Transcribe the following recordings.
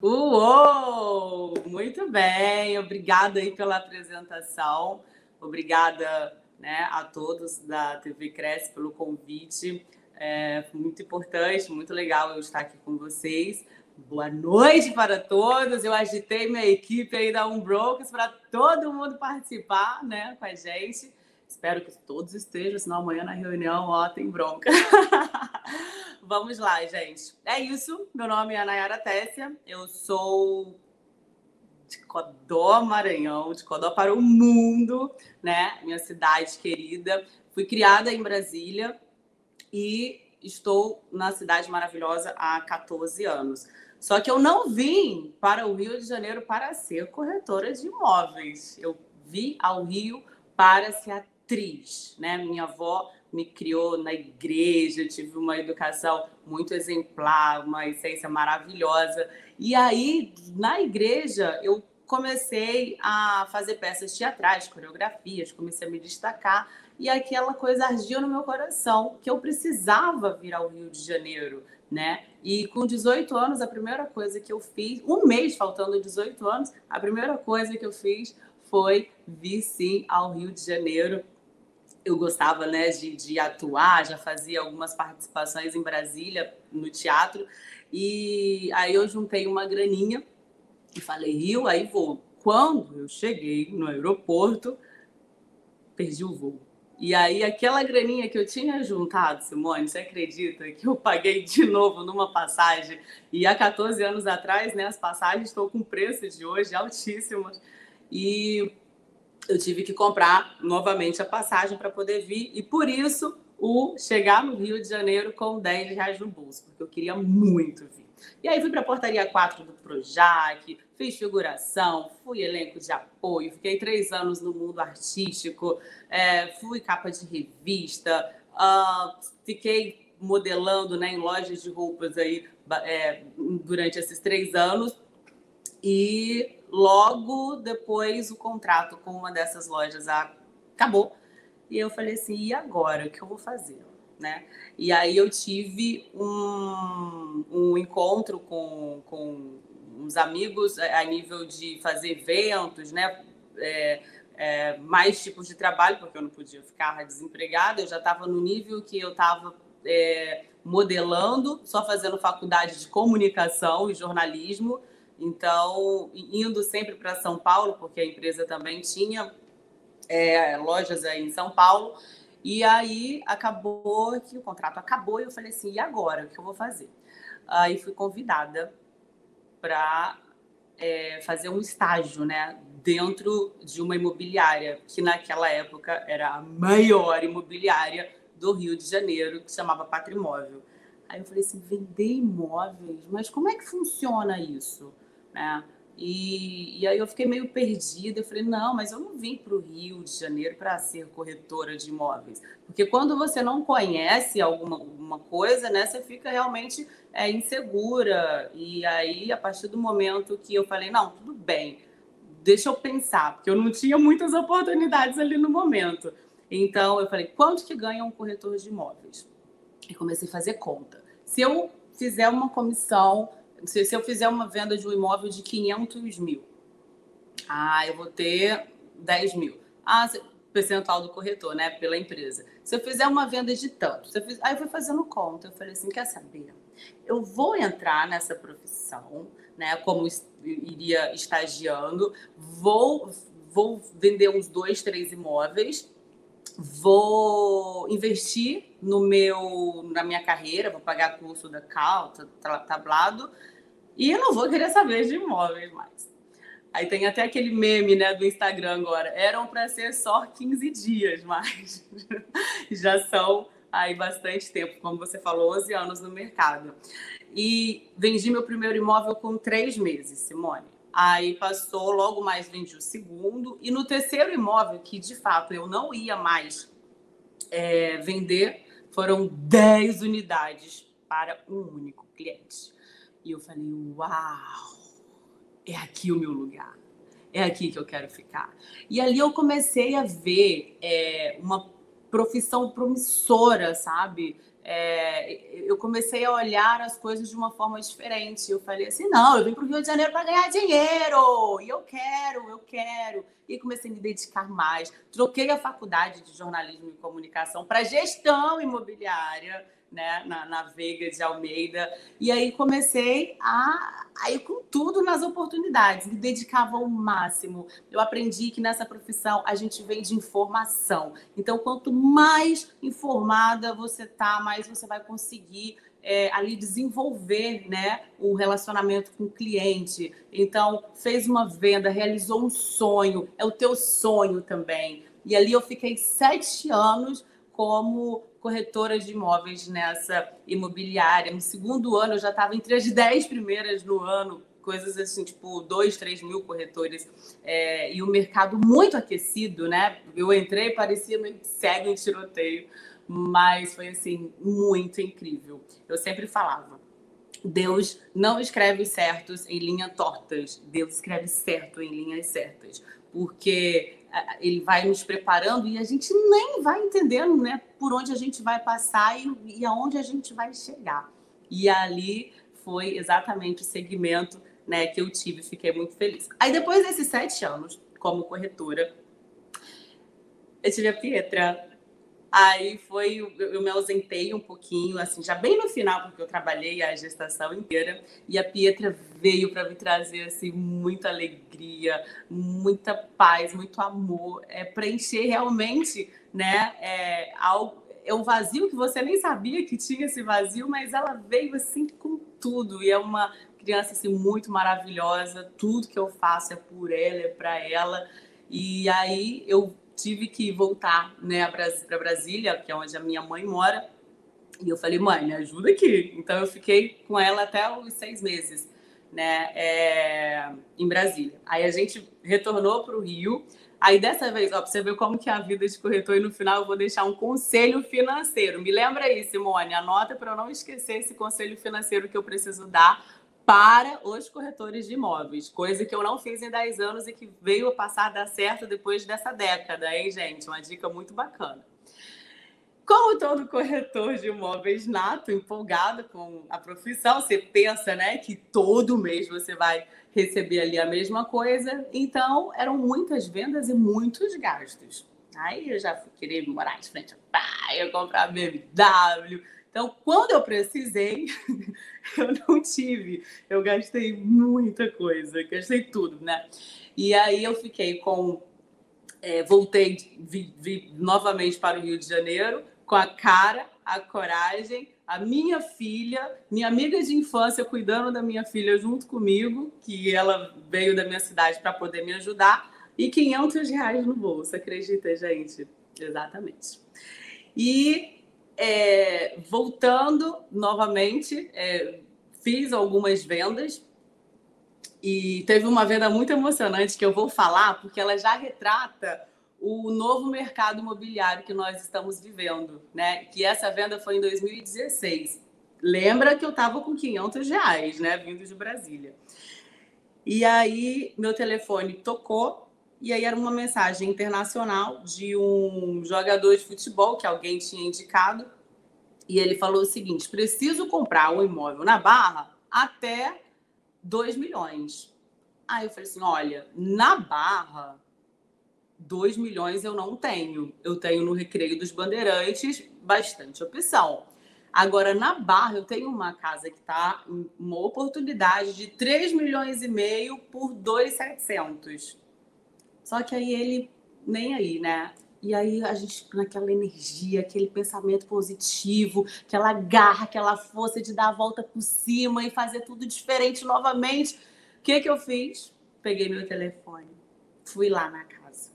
Uou! Muito bem, obrigada aí pela apresentação. Obrigada né, a todos da TV Cresce pelo convite. É muito importante, muito legal eu estar aqui com vocês. Boa noite para todos. Eu agitei minha equipe aí da Unbrokers para todo mundo participar né, com a gente. Espero que todos estejam, senão amanhã na reunião, ó, tem bronca. Vamos lá, gente. É isso. Meu nome é Nayara Tessia. Eu sou de Codó, Maranhão, de Codó para o mundo, né? Minha cidade querida. Fui criada em Brasília e estou na cidade maravilhosa há 14 anos. Só que eu não vim para o Rio de Janeiro para ser corretora de imóveis. Eu vim ao Rio para ser atriz, né? Minha avó me criou na igreja, tive uma educação muito exemplar, uma essência maravilhosa. E aí, na igreja, eu comecei a fazer peças teatrais, coreografias, comecei a me destacar e aquela coisa ardia no meu coração que eu precisava vir ao Rio de Janeiro, né? E com 18 anos, a primeira coisa que eu fiz, um mês faltando 18 anos, a primeira coisa que eu fiz foi vir sim ao Rio de Janeiro eu gostava né, de, de atuar, já fazia algumas participações em Brasília, no teatro. E aí eu juntei uma graninha e falei, Rio, aí vou. Quando eu cheguei no aeroporto, perdi o voo. E aí, aquela graninha que eu tinha juntado, Simone, você acredita que eu paguei de novo numa passagem? E há 14 anos atrás, né, as passagens estão com preço de hoje altíssimos. E eu tive que comprar novamente a passagem para poder vir e por isso o chegar no Rio de Janeiro com 10 reais no bolso, porque eu queria muito vir. E aí fui para a portaria 4 do Projac, fiz figuração, fui elenco de apoio, fiquei três anos no mundo artístico, é, fui capa de revista, uh, fiquei modelando né, em lojas de roupas aí é, durante esses três anos e logo depois o contrato com uma dessas lojas acabou. E eu falei assim, e agora? O que eu vou fazer? Né? E aí eu tive um, um encontro com, com uns amigos a nível de fazer eventos, né? É, é, mais tipos de trabalho, porque eu não podia ficar desempregada, eu já estava no nível que eu estava é, modelando, só fazendo faculdade de comunicação e jornalismo, então, indo sempre para São Paulo, porque a empresa também tinha é, lojas aí em São Paulo. E aí acabou que o contrato acabou e eu falei assim: e agora? O que eu vou fazer? Aí fui convidada para é, fazer um estágio, né? Dentro de uma imobiliária, que naquela época era a maior imobiliária do Rio de Janeiro, que chamava Patrimóvel. Aí eu falei assim: vender imóveis? Mas como é que funciona isso? Né? E, e aí eu fiquei meio perdida. Eu falei, não, mas eu não vim para o Rio de Janeiro para ser corretora de imóveis. Porque quando você não conhece alguma, alguma coisa, né, você fica realmente é, insegura. E aí, a partir do momento que eu falei, não, tudo bem, deixa eu pensar, porque eu não tinha muitas oportunidades ali no momento. Então, eu falei, quanto que ganha um corretor de imóveis? E comecei a fazer conta. Se eu fizer uma comissão se, se eu fizer uma venda de um imóvel de 500 mil, ah, eu vou ter 10 mil. Ah, percentual do corretor, né? Pela empresa. Se eu fizer uma venda de tanto, eu fiz... aí eu fui fazendo conta. Eu falei assim: quer saber? Eu vou entrar nessa profissão, né? Como iria estagiando, vou, vou vender uns dois, três imóveis vou investir no meu na minha carreira, vou pagar curso da Cal, tablado, e eu não vou querer saber de imóveis mais. Aí tem até aquele meme, né, do Instagram agora. Eram para ser só 15 dias, mas já são aí bastante tempo, como você falou, 11 anos no mercado. E vendi meu primeiro imóvel com três meses, Simone. Aí passou, logo mais vendi o segundo. E no terceiro imóvel, que de fato eu não ia mais é, vender, foram 10 unidades para um único cliente. E eu falei, uau, é aqui o meu lugar. É aqui que eu quero ficar. E ali eu comecei a ver é, uma profissão promissora, sabe? É, eu comecei a olhar as coisas de uma forma diferente. Eu falei assim: não, eu vim para o Rio de Janeiro para ganhar dinheiro, e eu quero, eu quero. E comecei a me dedicar mais. Troquei a faculdade de jornalismo e comunicação para gestão imobiliária né, na, na Veiga de Almeida. E aí comecei a, a ir com tudo nas oportunidades, me dedicava ao máximo. Eu aprendi que nessa profissão a gente vem de informação. Então, quanto mais informada você tá, mais você vai conseguir é, ali desenvolver né, o relacionamento com o cliente. Então, fez uma venda, realizou um sonho, é o teu sonho também. E ali eu fiquei sete anos como corretora de imóveis nessa imobiliária. No segundo ano, eu já estava entre as dez primeiras no ano, coisas assim, tipo, dois, três mil corretores. É, e o mercado muito aquecido, né? Eu entrei, parecia meio cego em tiroteio, mas foi, assim, muito incrível. Eu sempre falava, Deus não escreve certos em linhas tortas, Deus escreve certo em linhas certas, porque ele vai nos preparando e a gente nem vai entendendo né, por onde a gente vai passar e, e aonde a gente vai chegar. E ali foi exatamente o segmento né, que eu tive, fiquei muito feliz. Aí depois desses sete anos como corretora, eu tive a Pietra, Aí foi, eu me ausentei um pouquinho, assim, já bem no final, porque eu trabalhei a gestação inteira, e a Pietra veio para me trazer, assim, muita alegria, muita paz, muito amor, é, preencher realmente, né, é, algo, é um vazio que você nem sabia que tinha esse vazio, mas ela veio, assim, com tudo, e é uma criança, assim, muito maravilhosa, tudo que eu faço é por ela, é para ela, e aí eu tive que voltar né, para Brasília, que é onde a minha mãe mora. E eu falei, mãe, me ajuda aqui. Então eu fiquei com ela até os seis meses, né, é, em Brasília. Aí a gente retornou para o Rio. Aí dessa vez, ó, você ver como que é a vida de corretor, e no final eu vou deixar um conselho financeiro. Me lembra aí, Simone, anota para eu não esquecer esse conselho financeiro que eu preciso dar para os corretores de imóveis, coisa que eu não fiz em 10 anos e que veio a passar a dar certo depois dessa década, hein, gente? Uma dica muito bacana. Como todo corretor de imóveis nato, empolgado com a profissão, você pensa, né, que todo mês você vai receber ali a mesma coisa. Então, eram muitas vendas e muitos gastos. Aí eu já fui querer morar de frente à praia, comprar BMW, então, quando eu precisei, eu não tive. Eu gastei muita coisa, gastei tudo, né? E aí eu fiquei com. É, voltei, vi, vi novamente para o Rio de Janeiro com a cara, a coragem, a minha filha, minha amiga de infância cuidando da minha filha junto comigo, que ela veio da minha cidade para poder me ajudar, e 500 reais no bolso, acredita, gente? Exatamente. E é, voltando novamente, é, fiz algumas vendas e teve uma venda muito emocionante que eu vou falar, porque ela já retrata o novo mercado imobiliário que nós estamos vivendo, né? Que essa venda foi em 2016. Lembra que eu estava com 500 reais, né? Vindo de Brasília. E aí, meu telefone tocou e aí era uma mensagem internacional de um jogador de futebol que alguém tinha indicado. E ele falou o seguinte: preciso comprar um imóvel na Barra até 2 milhões. Aí eu falei assim: olha, na Barra, 2 milhões eu não tenho. Eu tenho no Recreio dos Bandeirantes bastante opção. Agora, na Barra, eu tenho uma casa que está uma oportunidade de 3 milhões e meio por 2,700. Só que aí ele nem aí, né? E aí a gente, naquela energia, aquele pensamento positivo, aquela garra, aquela força de dar a volta por cima e fazer tudo diferente novamente. O que, que eu fiz? Peguei meu telefone, fui lá na casa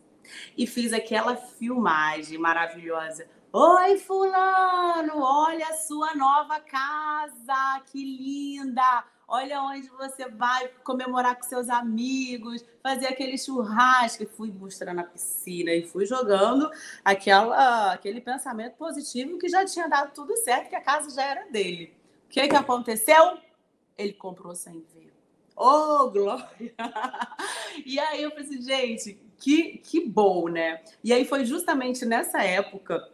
e fiz aquela filmagem maravilhosa Oi, Fulano, olha a sua nova casa, que linda! Olha onde você vai comemorar com seus amigos, fazer aquele churrasco. E fui mostrando a piscina e fui jogando aquela, aquele pensamento positivo que já tinha dado tudo certo, que a casa já era dele. O que, que aconteceu? Ele comprou sem ver. Oh, glória! e aí eu falei assim, gente, que, que bom, né? E aí foi justamente nessa época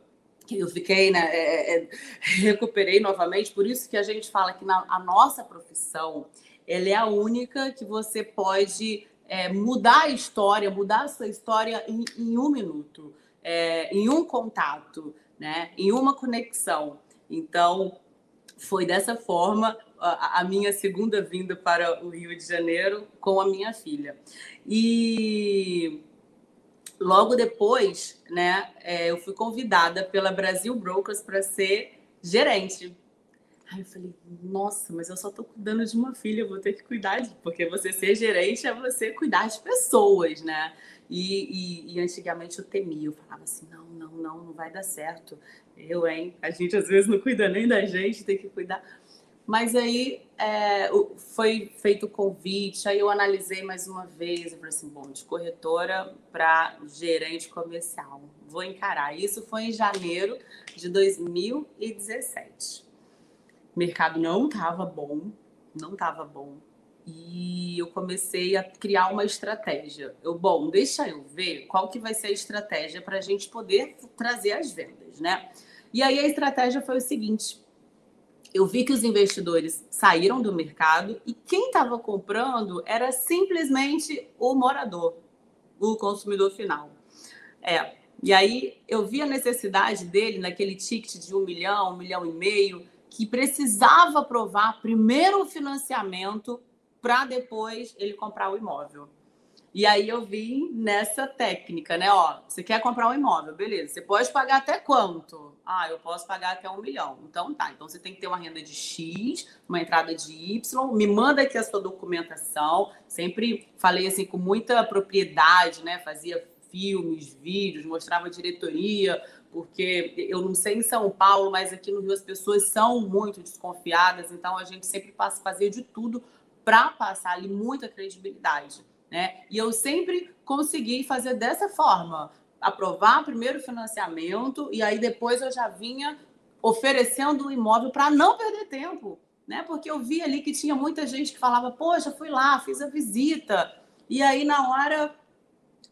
eu fiquei, né, é, é, recuperei novamente, por isso que a gente fala que na, a nossa profissão, ela é a única que você pode é, mudar a história, mudar a sua história em, em um minuto, é, em um contato, né, em uma conexão. Então, foi dessa forma a, a minha segunda vinda para o Rio de Janeiro com a minha filha. E logo depois, né, é, eu fui convidada pela Brasil Brokers para ser gerente. Aí eu falei, nossa, mas eu só estou cuidando de uma filha, eu vou ter que cuidar de. Porque você ser gerente é você cuidar de pessoas, né? E, e, e, antigamente eu temia, eu falava assim: não, não, não, não vai dar certo. Eu, hein? A gente às vezes não cuida nem da gente, tem que cuidar. Mas aí é, foi feito o convite, aí eu analisei mais uma vez, eu falei assim, bom, de corretora para gerente comercial, vou encarar. Isso foi em janeiro de 2017. O mercado não estava bom, não estava bom. E eu comecei a criar uma estratégia. Eu, bom, deixa eu ver qual que vai ser a estratégia para a gente poder trazer as vendas, né? E aí a estratégia foi o seguinte: eu vi que os investidores saíram do mercado e quem estava comprando era simplesmente o morador, o consumidor final. É. E aí eu vi a necessidade dele naquele ticket de um milhão, um milhão e meio, que precisava aprovar primeiro o financiamento para depois ele comprar o imóvel. E aí eu vim nessa técnica, né? Ó, você quer comprar um imóvel, beleza. Você pode pagar até quanto? Ah, eu posso pagar até um milhão. Então tá. Então você tem que ter uma renda de X, uma entrada de Y. Me manda aqui a sua documentação. Sempre falei assim com muita propriedade, né? Fazia filmes, vídeos, mostrava diretoria, porque eu não sei em São Paulo, mas aqui no Rio as pessoas são muito desconfiadas, então a gente sempre passa fazer de tudo para passar ali muita credibilidade né? E eu sempre consegui fazer dessa forma, aprovar primeiro o financiamento e aí depois eu já vinha oferecendo o imóvel para não perder tempo, né? Porque eu vi ali que tinha muita gente que falava: "Poxa, fui lá, fiz a visita". E aí na hora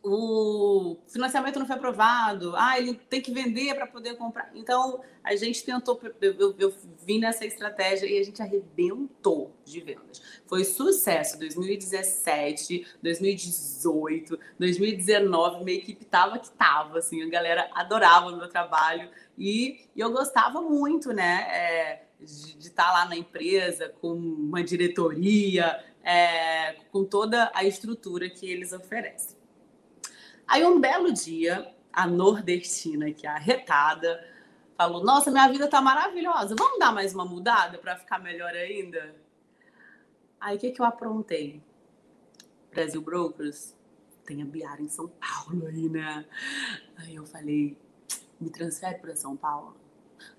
o financiamento não foi aprovado, ah, ele tem que vender para poder comprar. Então, a gente tentou, eu, eu, vim nessa estratégia e a gente arrebentou de vendas. Foi sucesso 2017, 2018, 2019, minha equipe tava que tava, assim, a galera adorava o meu trabalho e, e eu gostava muito, né, é, de estar tá lá na empresa com uma diretoria, é, com toda a estrutura que eles oferecem. Aí um belo dia, a nordestina, que é arretada, falou: Nossa, minha vida tá maravilhosa, vamos dar mais uma mudada para ficar melhor ainda? Aí o que, que eu aprontei? Brasil Brokers tem a Biara em São Paulo aí, né? Aí eu falei: Me transfere para São Paulo.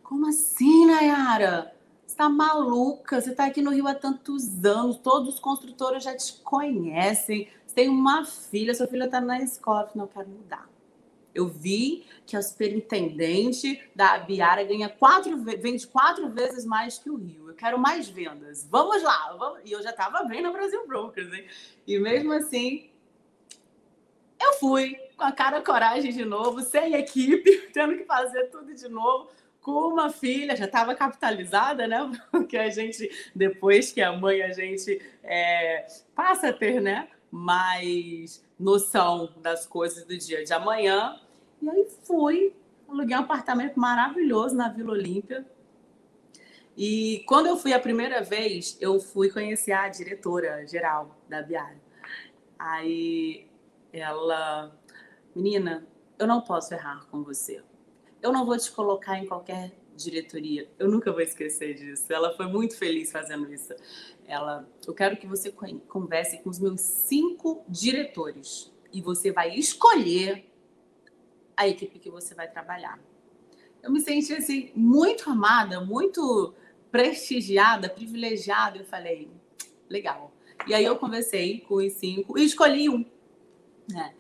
Como assim, Nayara? Você tá maluca? Você tá aqui no Rio há tantos anos, todos os construtores já te conhecem tem uma filha, sua filha está na escola, eu não quero mudar. Eu vi que a superintendente da Abiara ganha quatro, vende quatro vezes mais que o Rio. Eu quero mais vendas. Vamos lá. Vamos. E eu já estava bem no Brasil Brokers, hein? E mesmo assim, eu fui com a cara coragem de novo, sem equipe, tendo que fazer tudo de novo com uma filha, já estava capitalizada, né? Porque a gente, depois que a mãe, a gente é, passa a ter, né? Mais noção das coisas do dia de amanhã. E aí fui, aluguei um apartamento maravilhoso na Vila Olímpia. E quando eu fui a primeira vez, eu fui conhecer a diretora geral da Biara. Aí ela, menina, eu não posso errar com você. Eu não vou te colocar em qualquer diretoria. Eu nunca vou esquecer disso. Ela foi muito feliz fazendo isso. Ela, eu quero que você converse com os meus cinco diretores e você vai escolher a equipe que você vai trabalhar. eu me senti assim muito amada, muito prestigiada, privilegiada. Eu falei, legal. E aí eu conversei com os cinco e escolhi um. Né?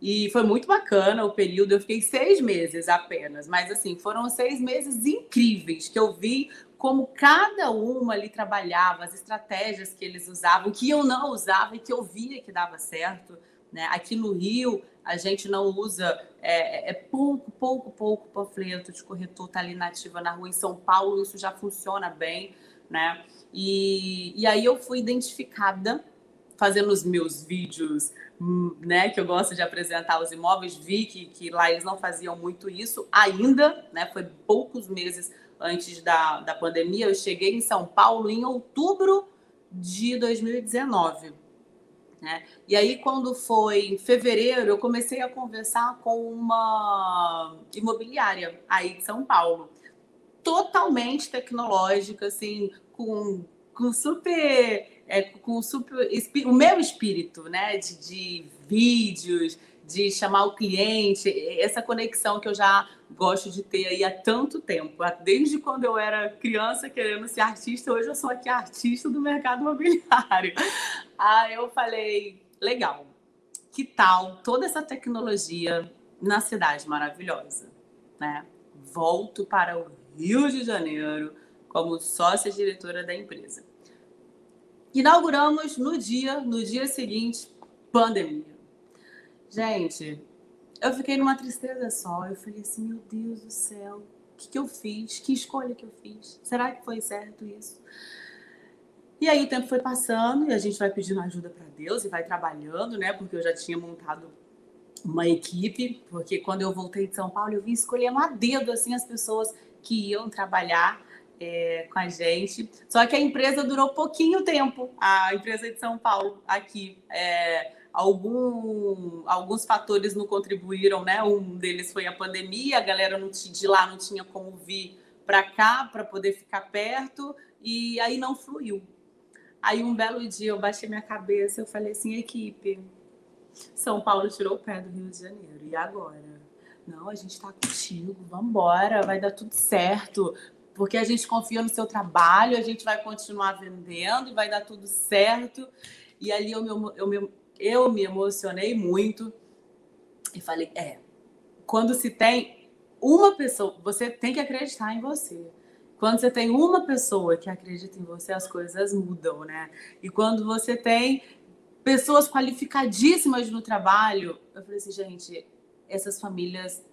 E foi muito bacana o período. Eu fiquei seis meses apenas, mas assim foram seis meses incríveis que eu vi como cada uma ali trabalhava, as estratégias que eles usavam, que eu não usava e que eu via que dava certo. Né? Aqui no Rio, a gente não usa, é, é pouco, pouco, pouco panfleto de corretor tá ali nativa na rua. Em São Paulo, isso já funciona bem. Né? E, e aí eu fui identificada fazendo os meus vídeos, né, que eu gosto de apresentar os imóveis, vi que, que lá eles não faziam muito isso ainda, né, foi poucos meses antes da, da pandemia. Eu cheguei em São Paulo em outubro de 2019. Né? E aí, quando foi em fevereiro, eu comecei a conversar com uma imobiliária aí de São Paulo, totalmente tecnológica, assim, com, com super. É, com super o meu espírito, né? De, de vídeos, de chamar o cliente, essa conexão que eu já gosto de ter aí há tanto tempo. Desde quando eu era criança querendo ser artista, hoje eu sou aqui artista do mercado imobiliário. Aí eu falei, legal, que tal toda essa tecnologia na cidade maravilhosa, né? Volto para o Rio de Janeiro como sócia diretora da empresa. Inauguramos no dia, no dia seguinte, pandemia. Gente, eu fiquei numa tristeza só. Eu falei assim, meu Deus do céu, o que, que eu fiz? Que escolha que eu fiz? Será que foi certo isso? E aí o tempo foi passando e a gente vai pedindo ajuda para Deus e vai trabalhando, né? Porque eu já tinha montado uma equipe, porque quando eu voltei de São Paulo, eu vim escolhendo a dedo assim as pessoas que iam trabalhar é, com a gente. Só que a empresa durou pouquinho tempo, a empresa de São Paulo aqui. É, algum, alguns fatores não contribuíram, né? Um deles foi a pandemia, a galera não, de lá não tinha como vir para cá para poder ficar perto e aí não fluiu. Aí um belo dia eu baixei minha cabeça, eu falei assim, equipe, São Paulo tirou o pé do Rio de Janeiro, e agora? Não, a gente está contigo, vamos embora, vai dar tudo certo, porque a gente confia no seu trabalho, a gente vai continuar vendendo, vai dar tudo certo. E ali eu me, eu me eu me emocionei muito e falei: é, quando se tem uma pessoa, você tem que acreditar em você. Quando você tem uma pessoa que acredita em você, as coisas mudam, né? E quando você tem pessoas qualificadíssimas no trabalho, eu falei assim, gente, essas famílias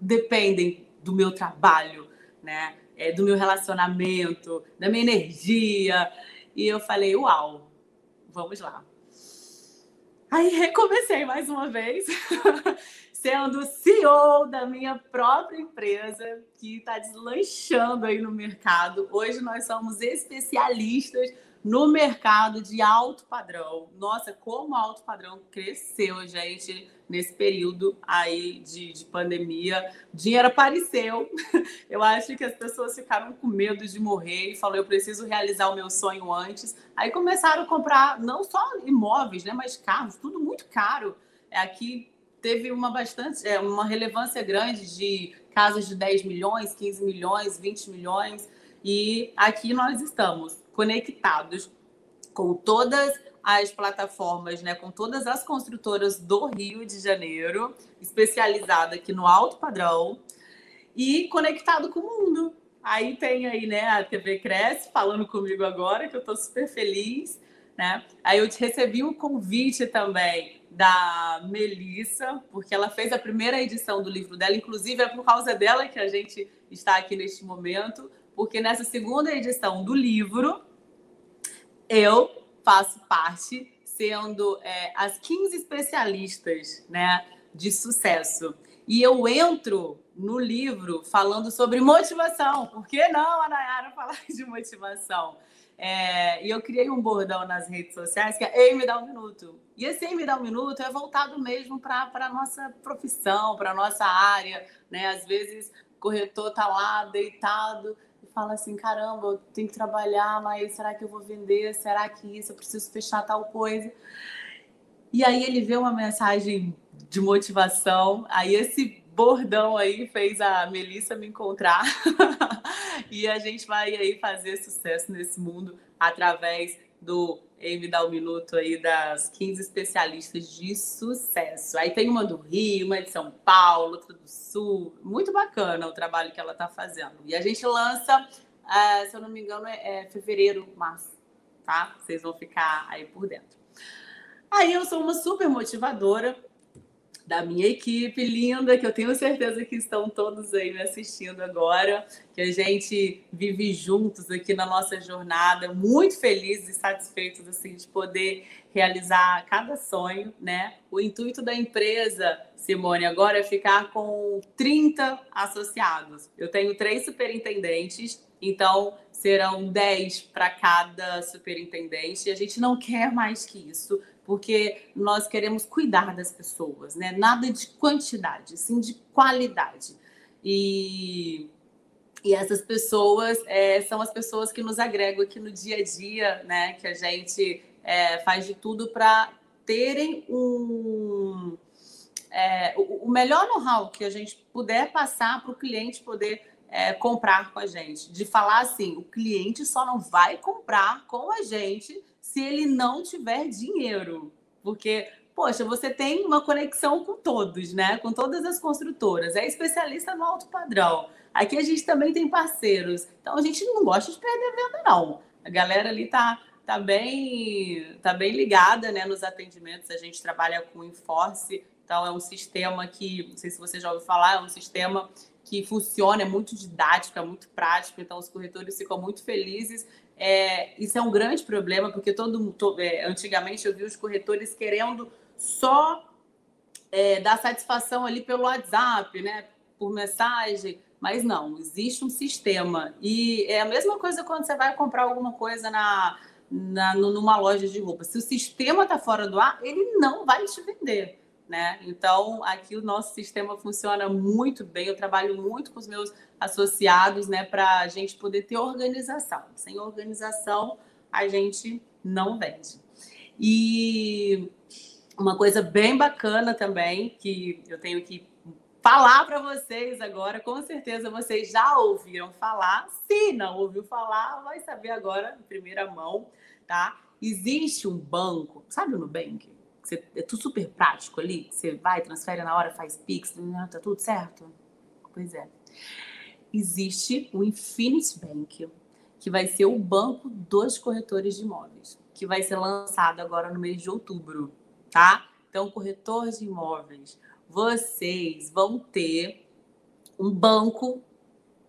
dependem do meu trabalho, né? É, do meu relacionamento, da minha energia. E eu falei, uau, vamos lá. Aí recomecei mais uma vez, sendo CEO da minha própria empresa, que está deslanchando aí no mercado. Hoje nós somos especialistas no mercado de alto padrão. Nossa, como alto padrão cresceu, gente, nesse período aí de, de pandemia. Dinheiro apareceu. Eu acho que as pessoas ficaram com medo de morrer e falou: eu preciso realizar o meu sonho antes. Aí começaram a comprar não só imóveis, né, mas carros, tudo muito caro. É, aqui teve uma bastante, é, uma relevância grande de casas de 10 milhões, 15 milhões, 20 milhões. E aqui nós estamos conectados com todas as plataformas, né, com todas as construtoras do Rio de Janeiro, especializada aqui no alto padrão e conectado com o mundo. Aí tem aí, né, a TV Cresce falando comigo agora, que eu estou super feliz, né? Aí eu recebi o convite também da Melissa, porque ela fez a primeira edição do livro dela, inclusive é por causa dela que a gente está aqui neste momento, porque nessa segunda edição do livro, eu faço parte, sendo é, as 15 especialistas né, de sucesso. E eu entro no livro falando sobre motivação. Por que não a Nayara falar de motivação? É, e eu criei um bordão nas redes sociais que é Ei, me dá um minuto. E esse Ei, me dá um minuto é voltado mesmo para a nossa profissão, para a nossa área. Né? Às vezes o corretor está lá deitado fala assim: caramba, eu tenho que trabalhar, mas será que eu vou vender? Será que isso? Eu preciso fechar tal coisa. E aí ele vê uma mensagem de motivação. Aí esse bordão aí fez a Melissa me encontrar e a gente vai aí fazer sucesso nesse mundo através do me dá um minuto aí das 15 especialistas de sucesso. Aí tem uma do Rio, uma de São Paulo, outra do Sul. Muito bacana o trabalho que ela está fazendo. E a gente lança, uh, se eu não me engano, é, é fevereiro, março, tá? Vocês vão ficar aí por dentro. Aí eu sou uma super motivadora da minha equipe linda, que eu tenho certeza que estão todos aí me assistindo agora, que a gente vive juntos aqui na nossa jornada, muito felizes e satisfeitos assim de poder realizar cada sonho, né? O intuito da empresa, Simone, agora é ficar com 30 associados. Eu tenho três superintendentes, então serão 10 para cada superintendente, e a gente não quer mais que isso porque nós queremos cuidar das pessoas, né? Nada de quantidade, sim de qualidade. E, e essas pessoas é, são as pessoas que nos agregam aqui no dia a dia, né? Que a gente é, faz de tudo para terem um é, o, melhor know-how que a gente puder passar para o cliente poder é, comprar com a gente. De falar assim, o cliente só não vai comprar com a gente se ele não tiver dinheiro. Porque, poxa, você tem uma conexão com todos, né? Com todas as construtoras. É especialista no alto padrão. Aqui a gente também tem parceiros. Então a gente não gosta de perder venda, não. A galera ali tá, tá bem tá bem ligada né, nos atendimentos. A gente trabalha com Enforce, então é um sistema que, não sei se você já ouviu falar, é um sistema que funciona, é muito didático, é muito prático, então os corretores ficam muito felizes é, isso é um grande problema, porque todo, é, antigamente eu vi os corretores querendo só é, dar satisfação ali pelo WhatsApp, né? Por mensagem, mas não, existe um sistema. E é a mesma coisa quando você vai comprar alguma coisa na, na numa loja de roupa. Se o sistema está fora do ar, ele não vai te vender né? Então, aqui o nosso sistema funciona muito bem. Eu trabalho muito com os meus associados, né, para a gente poder ter organização. Sem organização, a gente não vende. E uma coisa bem bacana também que eu tenho que falar para vocês agora, com certeza vocês já ouviram falar. Se não ouviu falar, vai saber agora em primeira mão, tá? Existe um banco, sabe o Nubank? Você, é tudo super prático ali, você vai, transfere na hora, faz Pix, tá tudo certo? Pois é. Existe o Infinity Bank, que vai ser o banco dos corretores de imóveis, que vai ser lançado agora no mês de outubro, tá? Então, corretor de imóveis, vocês vão ter um banco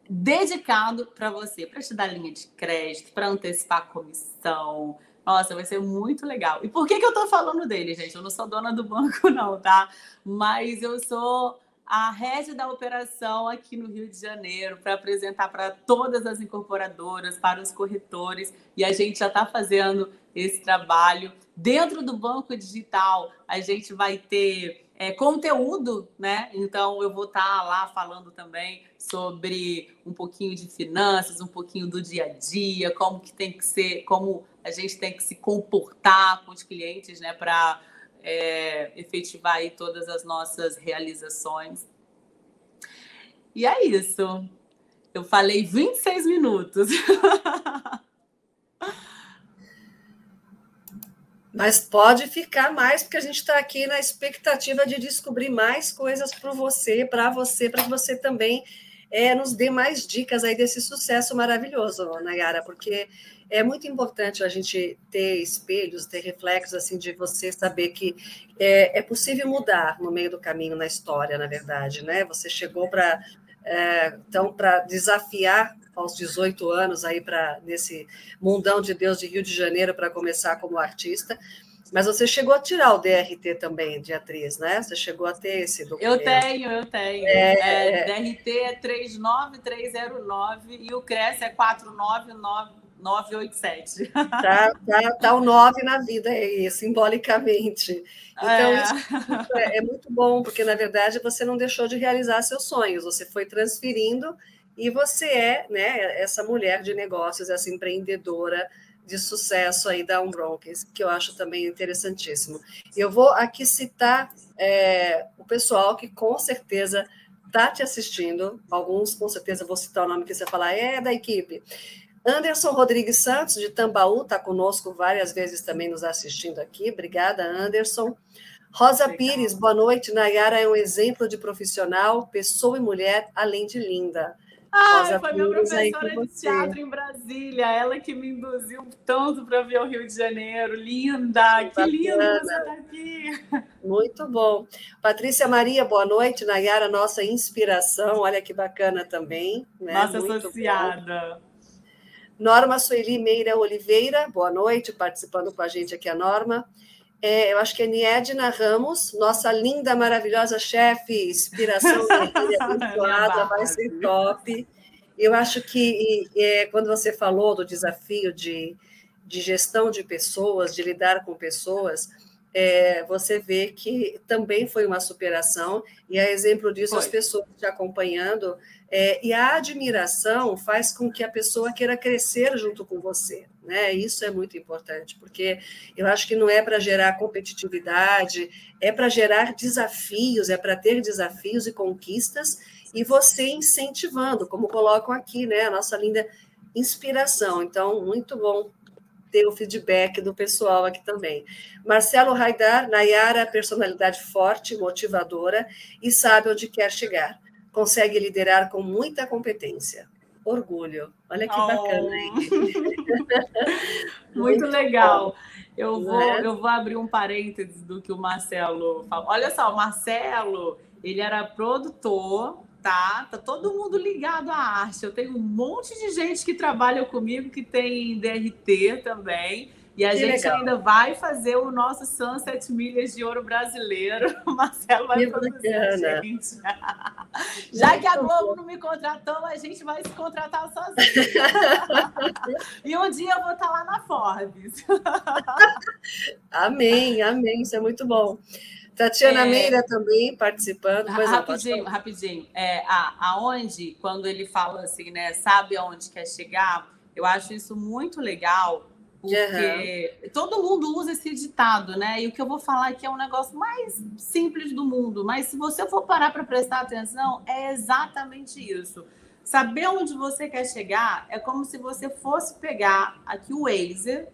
dedicado para você, para te dar linha de crédito, para antecipar comissão, nossa, vai ser muito legal. E por que, que eu tô falando dele, gente? Eu não sou dona do banco, não, tá? Mas eu sou a rede da operação aqui no Rio de Janeiro para apresentar para todas as incorporadoras, para os corretores, e a gente já está fazendo esse trabalho. Dentro do banco digital, a gente vai ter é, conteúdo, né? Então eu vou estar tá lá falando também sobre um pouquinho de finanças, um pouquinho do dia a dia, como que tem que ser, como a gente tem que se comportar com os clientes, né? Para é, efetivar aí todas as nossas realizações. E é isso. Eu falei 26 minutos. Mas pode ficar mais, porque a gente está aqui na expectativa de descobrir mais coisas para você, para você, para que você também é, nos dê mais dicas aí desse sucesso maravilhoso, Nayara, porque é muito importante a gente ter espelhos, ter reflexos assim de você saber que é, é possível mudar no meio do caminho na história, na verdade, né? Você chegou para é, então para desafiar aos 18 anos aí para nesse mundão de Deus de Rio de Janeiro para começar como artista. Mas você chegou a tirar o DRT também de atriz, né? Você chegou a ter esse documento. Eu tenho, eu tenho. É... É, DRT é 39309 e o CRES é 49987. Tá, tá, tá o 9 na vida aí, simbolicamente. Então, é. Isso, é, é muito bom, porque, na verdade, você não deixou de realizar seus sonhos, você foi transferindo e você é né, essa mulher de negócios, essa empreendedora de sucesso aí da Umbron, que eu acho também interessantíssimo. Eu vou aqui citar é, o pessoal que com certeza tá te assistindo. Alguns, com certeza, vou citar o nome que você falar, é da equipe. Anderson Rodrigues Santos, de Tambaú, está conosco várias vezes também nos assistindo aqui. Obrigada, Anderson. Rosa Obrigada. Pires, boa noite. Nayara é um exemplo de profissional, pessoa e mulher, além de linda. Ah, foi minha professora de teatro em Brasília, ela que me induziu tanto para ver o Rio de Janeiro. Linda, que, que lindo você estar tá aqui. Muito bom. Patrícia Maria, boa noite. Nayara, nossa inspiração, olha que bacana também. Né? Nossa Muito associada. Bom. Norma Sueli Meira Oliveira, boa noite, participando com a gente aqui a Norma. É, eu acho que é Niedna Ramos, nossa linda, maravilhosa chefe, inspiração abençoada, vai ser top. Eu acho que é, quando você falou do desafio de, de gestão de pessoas, de lidar com pessoas, é, você vê que também foi uma superação, e a exemplo disso, foi. as pessoas te acompanhando é, e a admiração faz com que a pessoa queira crescer junto com você. Né? Isso é muito importante, porque eu acho que não é para gerar competitividade, é para gerar desafios, é para ter desafios e conquistas, e você incentivando, como colocam aqui, né? A nossa linda inspiração. Então, muito bom ter o feedback do pessoal aqui também. Marcelo Raidar, Nayara, personalidade forte, motivadora e sabe onde quer chegar consegue liderar com muita competência. Orgulho. Olha que oh. bacana, hein? Muito, Muito legal. Eu vou, né? eu vou abrir um parênteses do que o Marcelo falou. Olha só, o Marcelo, ele era produtor, tá? Tá todo mundo ligado à arte. Eu tenho um monte de gente que trabalha comigo que tem DRT também. E a que gente legal. ainda vai fazer o nosso Sunset Milhas de Ouro Brasileiro. O Marcelo vai que produzir a gente. Já que a Globo não me contratou, a gente vai se contratar sozinho. e um dia eu vou estar lá na Forbes. amém, amém. Isso é muito bom. Tatiana é, Meira também participando. Pois rapidinho, não, rapidinho. É, aonde, quando ele fala assim, né? Sabe aonde quer chegar? Eu acho isso muito legal porque uhum. todo mundo usa esse ditado, né? E o que eu vou falar aqui é um negócio mais simples do mundo, mas se você for parar para prestar atenção, é exatamente isso. Saber onde você quer chegar é como se você fosse pegar aqui o Waze,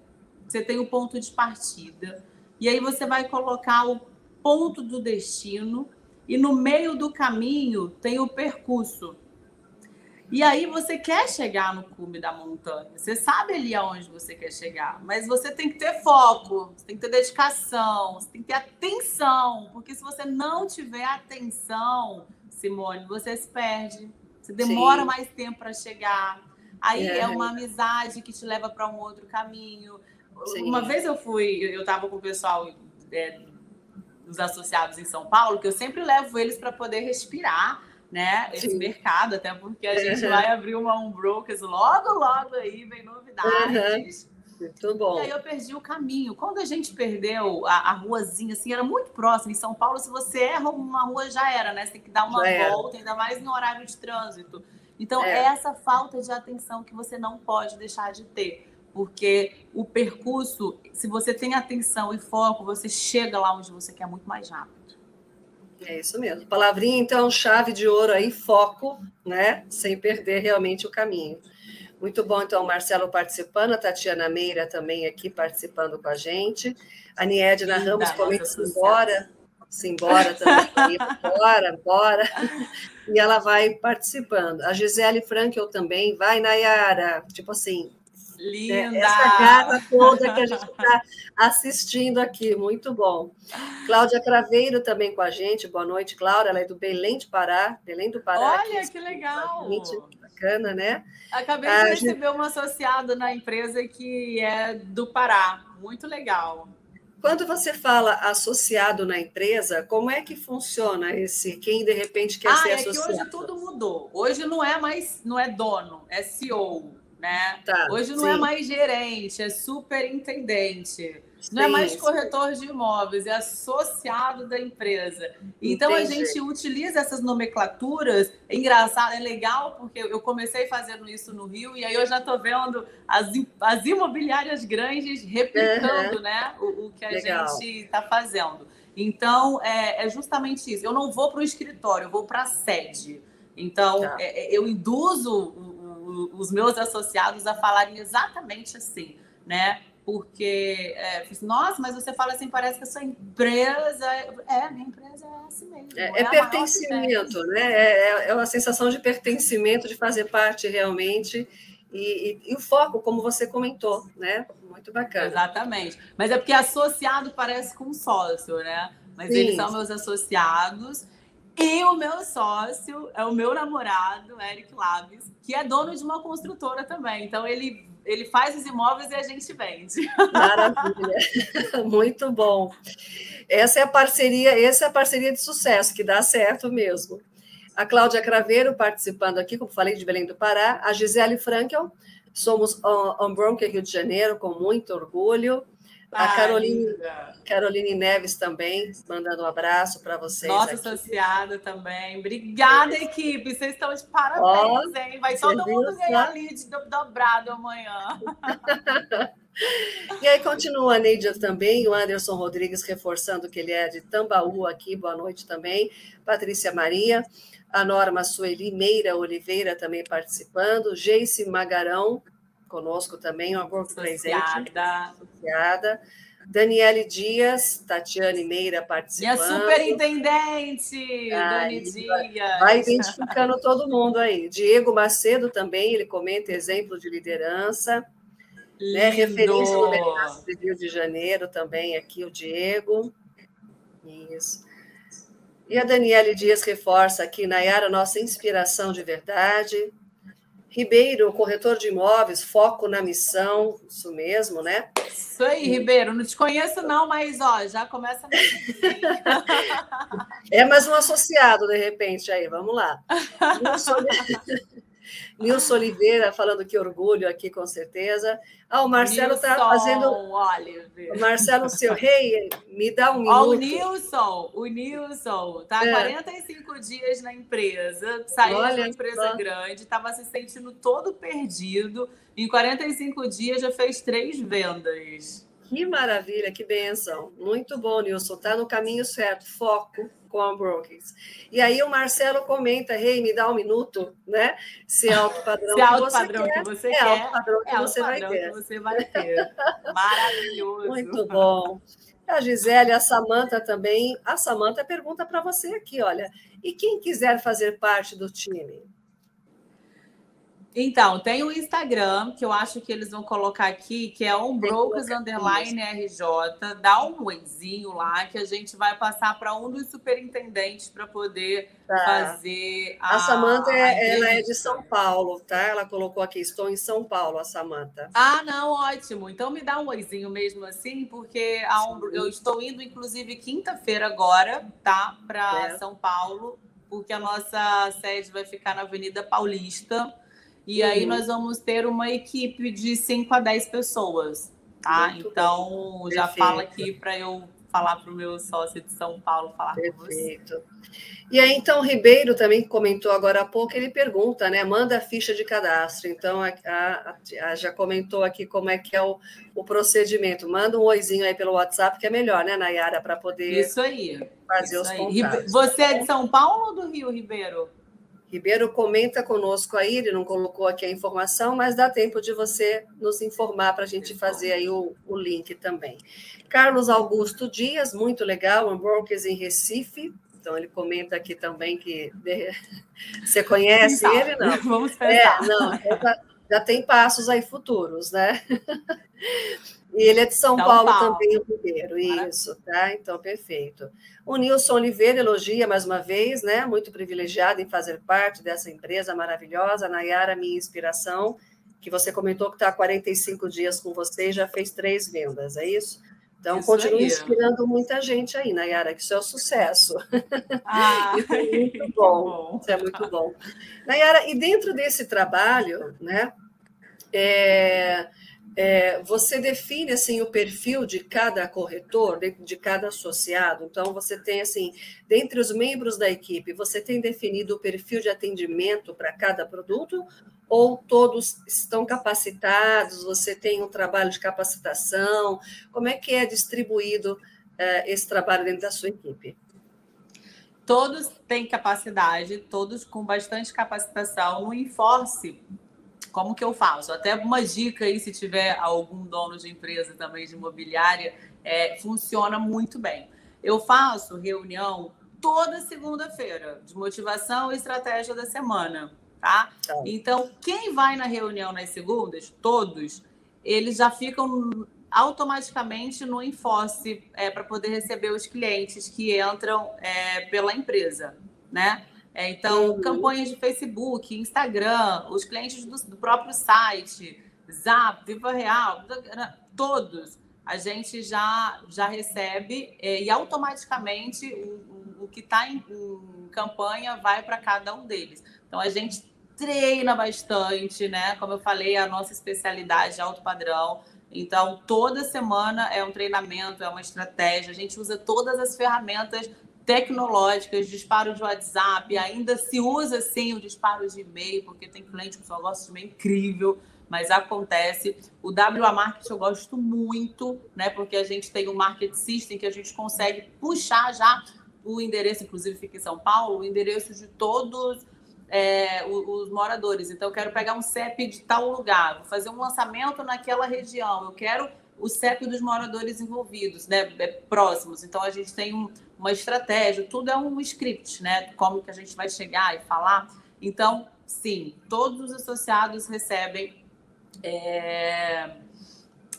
você tem o ponto de partida, e aí você vai colocar o ponto do destino, e no meio do caminho tem o percurso. E aí você quer chegar no cume da montanha. Você sabe ali aonde você quer chegar, mas você tem que ter foco, você tem que ter dedicação, você tem que ter atenção, porque se você não tiver atenção, Simone, você se perde. Você demora Sim. mais tempo para chegar. Aí é. é. uma amizade que te leva para um outro caminho. Sim. Uma vez eu fui, eu estava com o pessoal é, dos associados em São Paulo, que eu sempre levo eles para poder respirar né, esse Sim. mercado, até porque a gente uhum. vai abrir uma Unbrokers logo, logo aí, vem novidades. Uhum. Muito bom. E aí eu perdi o caminho. Quando a gente perdeu a, a ruazinha, assim, era muito próximo. Em São Paulo, se você erra uma rua, já era, né? Você tem que dar uma já volta, era. ainda mais no horário de trânsito. Então, é. é essa falta de atenção que você não pode deixar de ter. Porque o percurso, se você tem atenção e foco, você chega lá onde você quer muito mais rápido. É isso mesmo. Palavrinha, então, chave de ouro aí, foco, né? Sem perder realmente o caminho. Muito bom, então, Marcelo participando, a Tatiana Meira também aqui participando com a gente. A Niedna Ramos comenta simbora, simbora também, bora, bora. E ela vai participando. A Gisele Frankel também, vai, Nayara, tipo assim, Linda! Essa gata toda que a gente está assistindo aqui, muito bom. Cláudia Craveiro também com a gente, boa noite, Cláudia, ela é do Belém de Pará, Belém do Pará. Olha, que legal! Bacana, né? Acabei de receber gente... um associado na empresa que é do Pará, muito legal. Quando você fala associado na empresa, como é que funciona esse quem de repente quer ah, ser é associado? Que hoje tudo mudou. Hoje não é mais, não é dono, é CEO né? Tá, Hoje não é sim. é mais gerente, é superintendente. Sim, não é mais corretor de imóveis, é associado da empresa. Então Entendi. a gente utiliza essas nomenclaturas. É engraçado, é legal, porque eu comecei fazendo isso no Rio, e aí eu já estou vendo as, as imobiliárias grandes replicando uhum. né, o, o que a legal. gente está fazendo. Então, é, é justamente isso. Eu não vou para o escritório, eu vou para a sede. Então, tá. é, é eu induzo os meus associados a falarem exatamente assim, né? Porque, é, assim, nossa, mas você fala assim, parece que a sua empresa. É, minha empresa é assim mesmo. É, é, é pertencimento, né? É, é, é uma sensação de pertencimento, de fazer parte realmente. E, e, e, o foco, como você comentou, né? Muito bacana. Exatamente. Mas é porque associado parece com sócio, né? Mas Sim. eles são meus associados. E o meu sócio é o meu namorado, Eric Labes, que é dono de uma construtora também. Então ele, ele faz os imóveis e a gente vende. Maravilha. Muito bom. Essa é a parceria, essa é a parceria de sucesso que dá certo mesmo. A Cláudia Craveiro participando aqui, como falei, de Belém do Pará. A Gisele Frankel, somos Unbroken Rio de Janeiro, com muito orgulho. A Caroline, Caroline Neves também, mandando um abraço para vocês. Nossa aqui. associada também. Obrigada, é. equipe. Vocês estão de parabéns, oh, hein? Vai todo mundo ganhar lead dobrado amanhã. e aí continua a Neidia também, o Anderson Rodrigues reforçando que ele é de Tambaú aqui, boa noite também. Patrícia Maria, a Norma Sueli Meira Oliveira também participando, Geice Magarão, conosco também, uma boa presente. Associada. Daniele Dias, Tatiane Meira participando. Minha superintendente, Dani Dias. Vai identificando todo mundo aí. Diego Macedo também, ele comenta exemplo de liderança. Né, referência no mercado de Rio de Janeiro também, aqui o Diego. Isso. E a Daniele Dias reforça aqui, Nayara, nossa inspiração de verdade. Ribeiro, corretor de imóveis, foco na missão, isso mesmo, né? Isso aí, Ribeiro. Não te conheço, não, mas ó, já começa. é mais um associado, de repente, aí, vamos lá. Nilson Oliveira falando que orgulho aqui, com certeza. Ah, o Marcelo está fazendo. Oliver. O Marcelo, seu rei, me dá um minuto. Ó, o Nilson, o Nilson, tá é. 45 dias na empresa, saiu Olha, de uma empresa grande, estava se sentindo todo perdido. Em 45 dias já fez três vendas. Que maravilha, que benção. Muito bom, Nilson. Está no caminho certo. Foco com a Brokers. E aí o Marcelo comenta, rei, hey, me dá um minuto, né? Se é alto padrão, Se é alto que, padrão você que você é quer, alto padrão que, é você, vai ter. que você vai ter. Maravilhoso. Muito bom. A Gisele, a Samanta também. A Samanta pergunta para você aqui, olha. E quem quiser fazer parte do time? Então, tem o Instagram, que eu acho que eles vão colocar aqui, que é Brokers Underline RJ. Dá um oizinho lá, que a gente vai passar para um dos superintendentes para poder tá. fazer a. A Samanta é, ela é de São Paulo, tá? Ela colocou aqui, estou em São Paulo, a Samanta. Ah, não, ótimo. Então me dá um oizinho mesmo assim, porque a eu estou indo, inclusive, quinta-feira agora, tá? Para é. São Paulo, porque a nossa sede vai ficar na Avenida Paulista. E uhum. aí nós vamos ter uma equipe de 5 a 10 pessoas, tá? Muito então, bem. já Perfeito. fala aqui para eu falar para o meu sócio de São Paulo falar Perfeito. com você. E aí, então, o Ribeiro também comentou agora há pouco, ele pergunta, né? Manda a ficha de cadastro. Então, a, a, a, já comentou aqui como é que é o, o procedimento. Manda um oizinho aí pelo WhatsApp, que é melhor, né, Nayara, para poder Isso aí. fazer Isso os aí. contatos. Você é de São Paulo ou do Rio, Ribeiro? Ribeiro, comenta conosco aí, ele não colocou aqui a informação, mas dá tempo de você nos informar para a gente fazer aí o, o, link também. Carlos Augusto Dias, muito legal, Unbrokers em Recife. Então, ele comenta aqui também que você conhece então, ele, não? Vamos pensar. É, não, já, já tem passos aí futuros, né? E ele é de São, São Paulo, Paulo, também, o Ribeiro, isso, tá? Então, perfeito. O Nilson Oliveira elogia mais uma vez, né? Muito privilegiado em fazer parte dessa empresa maravilhosa. Nayara, minha inspiração, que você comentou que está há 45 dias com você e já fez três vendas, é isso? Então, isso continue aí. inspirando muita gente aí, Nayara, que isso é um sucesso. Ah, isso é muito bom. bom. Isso é muito bom. Nayara, e dentro desse trabalho, né? É, é, você define assim o perfil de cada corretor, de, de, cada associado. Então você tem assim, dentre os membros da equipe, você tem definido o perfil de atendimento para cada produto ou todos estão capacitados? Você tem um trabalho de capacitação? Como é que é distribuído é, esse trabalho dentro da sua equipe? Todos têm capacidade, todos com bastante capacitação. No Enforce, como que eu faço? Até uma dica aí, se tiver algum dono de empresa também de imobiliária, é, funciona muito bem. Eu faço reunião toda segunda-feira de motivação e estratégia da semana, tá? tá? Então, quem vai na reunião nas segundas, todos, eles já ficam automaticamente no Enfoce é, para poder receber os clientes que entram é, pela empresa, né? É, então, uhum. campanhas de Facebook, Instagram, os clientes do, do, próprio site, Zap, Viva Real, todos, a gente já, já recebe é, e automaticamente o, o, o que está em, em campanha vai para cada um deles. Então, a gente treina bastante, né? Como eu falei, a nossa especialidade é alto padrão. Então, toda semana é um treinamento, é uma estratégia. A gente usa todas as ferramentas tecnológicas, disparo de WhatsApp, ainda se usa sim o disparo de e-mail, porque tem cliente que só gosta de e-mail incrível, mas acontece. O WA Marketing eu gosto muito, né? Porque a gente tem um market system que a gente consegue puxar já o endereço, inclusive fica em São Paulo, o endereço de todos é, os, os, moradores. Então, eu quero pegar um CEP de tal lugar, vou fazer um lançamento naquela região, eu quero o CEP dos moradores envolvidos, né, é, próximos. Então, a gente tem um, uma estratégia, tudo é um script, né, como que a gente vai chegar e falar. Então, sim, todos os associados recebem é,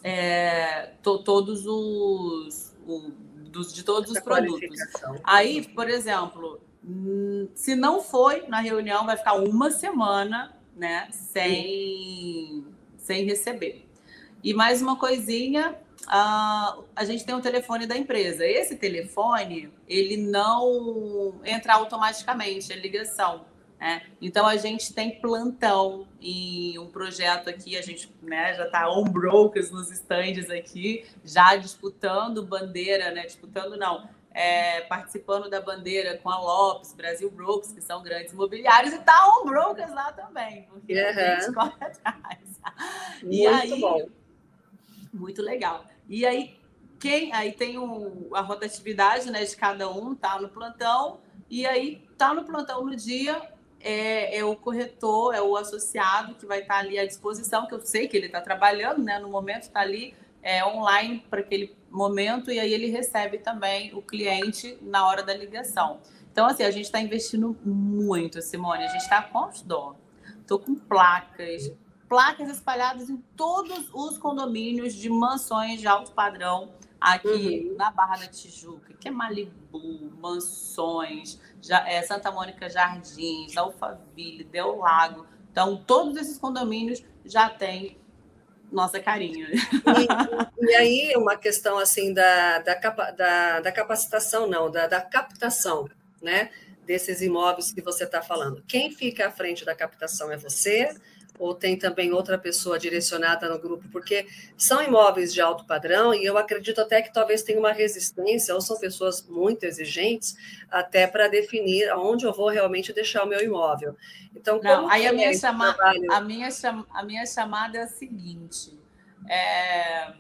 é, to, todos os, o, dos, de todos Essa os produtos. Aí, por exemplo, se não foi na reunião, vai ficar uma semana, né, sem, sem receber. E mais uma coisinha, uh, a gente tem um telefone da empresa. Esse telefone, ele não entra automaticamente, é ligação. Né? Então a gente tem plantão em um projeto aqui, a gente né, já está on brokers nos stands aqui, já disputando bandeira, né? Disputando não, é, participando da bandeira com a Lopes, Brasil Brokers, que são grandes imobiliários, e tá on Brokers lá também, porque uhum. a gente corre atrás. Muito e aí, bom. Muito legal. E aí, quem aí tem o, a rotatividade né, de cada um, tá no plantão, e aí tá no plantão no dia, é, é, o corretor, é o associado que vai estar tá ali à disposição, que eu sei que ele está trabalhando, né? No momento está ali é, online para aquele momento e aí ele recebe também o cliente na hora da ligação. Então, assim, a gente está investindo muito, Simone. A gente está com outdoor. Estou com placas, placas espalhadas em todos os condomínios de mansões de alto padrão aqui uhum. na Barra da Tijuca, que é Malibu, Mansões, já, é, Santa Mônica Jardins, Alphaville, Del Lago. Então, todos esses condomínios já têm nossa carinha. E, e, aí, uma questão assim da, da, da, da capacitação, não, da, da captação, né? Desses imóveis que você está falando. Quem fica à frente da captação é você? Ou tem também outra pessoa direcionada no grupo? Porque são imóveis de alto padrão e eu acredito até que talvez tenha uma resistência, ou são pessoas muito exigentes, até para definir onde eu vou realmente deixar o meu imóvel. Então, Não, aí a minha, é chama... a, minha cham... a minha chamada é a seguinte: é...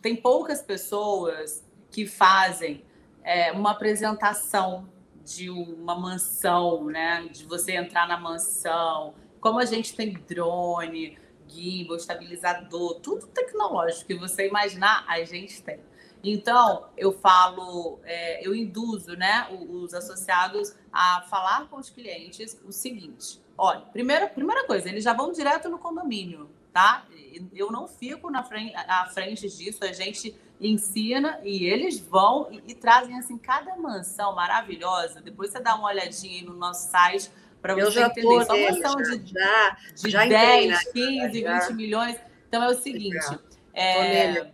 tem poucas pessoas que fazem é, uma apresentação de uma mansão, né? De você entrar na mansão, como a gente tem drone, gimbal, estabilizador, tudo tecnológico que você imaginar, a gente tem. Então, eu falo, é, eu induzo né, os associados a falar com os clientes o seguinte: olha, primeira, primeira coisa, eles já vão direto no condomínio, tá? Eu não fico na frente, à frente disso, a gente ensina e eles vão e, e trazem assim cada mansão maravilhosa. Depois você dá uma olhadinha aí no nosso site para você entender. Só mansão de, já, de já 10, 15, já. 20 milhões. Então é o seguinte. É,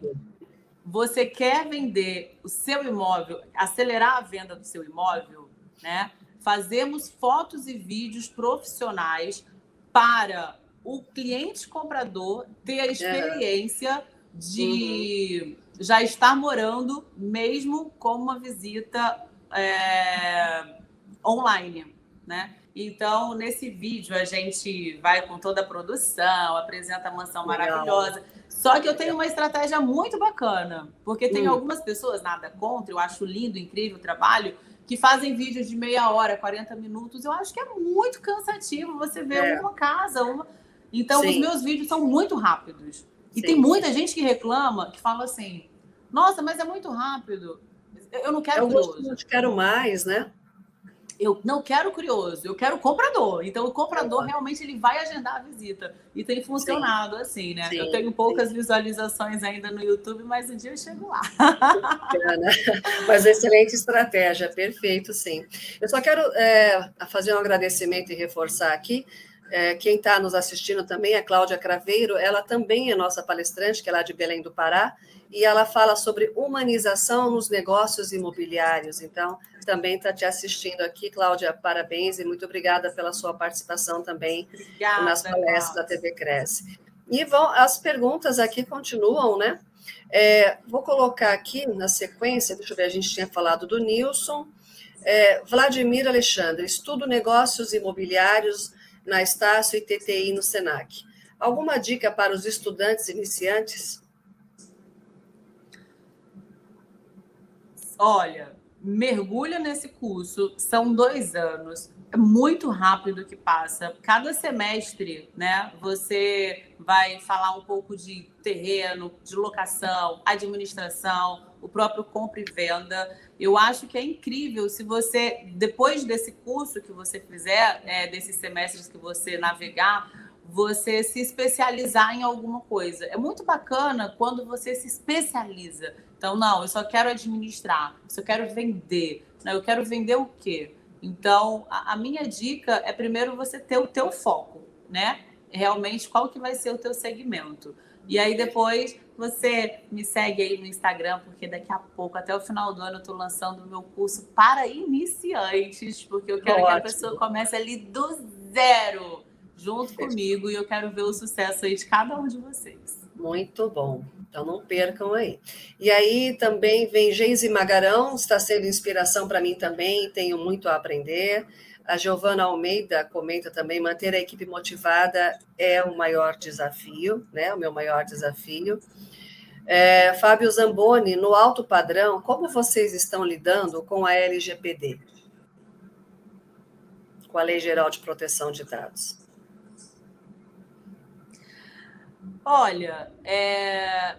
você quer vender o seu imóvel, acelerar a venda do seu imóvel, né? Fazemos fotos e vídeos profissionais para o cliente comprador ter a experiência é. de uhum. já estar morando, mesmo com uma visita é, online, né? Então, nesse vídeo, a gente vai com toda a produção, apresenta a mansão Legal. maravilhosa. Só que eu tenho uma estratégia muito bacana, porque tem hum. algumas pessoas, nada contra, eu acho lindo, incrível o trabalho, que fazem vídeos de meia hora, 40 minutos. Eu acho que é muito cansativo você ver é. uma casa. Uma... Então, Sim. os meus vídeos são muito rápidos. E Sim. tem muita gente que reclama, que fala assim: nossa, mas é muito rápido. Eu não quero eu curioso. Eu quero mais, né? Eu não quero curioso, eu quero comprador. Então, o comprador realmente ele vai agendar a visita. E tem funcionado sim. assim, né? Sim, eu tenho poucas sim. visualizações ainda no YouTube, mas um dia eu chego lá. mas excelente estratégia, perfeito, sim. Eu só quero é, fazer um agradecimento e reforçar aqui é, quem está nos assistindo também é Cláudia Craveiro, ela também é nossa palestrante, que é lá de Belém do Pará, e ela fala sobre humanização nos negócios imobiliários. Então, também está te assistindo aqui, Cláudia, parabéns e muito obrigada pela sua participação também obrigada, nas palestras da TV Cresce. E vão, as perguntas aqui continuam, né? É, vou colocar aqui na sequência, deixa eu ver, a gente tinha falado do Nilson. É, Vladimir Alexandre, estudo negócios imobiliários na Estácio e TTI no SENAC. Alguma dica para os estudantes iniciantes? Olha, mergulha nesse curso, são dois anos. É muito rápido que passa. Cada semestre, né? Você vai falar um pouco de terreno, de locação, administração, o próprio compra e venda. Eu acho que é incrível se você, depois desse curso que você fizer, é, desses semestres que você navegar, você se especializar em alguma coisa. É muito bacana quando você se especializa. Então, não, eu só quero administrar, eu só quero vender. Não, eu quero vender o quê? Então, a, a minha dica é primeiro você ter o teu foco, né? Realmente, qual que vai ser o teu segmento. E aí depois você me segue aí no Instagram, porque daqui a pouco, até o final do ano, eu estou lançando o meu curso para iniciantes, porque eu quero Ótimo. que a pessoa comece ali do zero, junto comigo, e eu quero ver o sucesso aí de cada um de vocês. Muito bom. Então não percam aí. E aí também vem Geise Magarão, está sendo inspiração para mim também, tenho muito a aprender. A Giovana Almeida comenta também: manter a equipe motivada é o maior desafio, né? O meu maior desafio. É, Fábio Zamboni, no alto padrão, como vocês estão lidando com a LGPD? Com a Lei Geral de Proteção de Dados? Olha, é,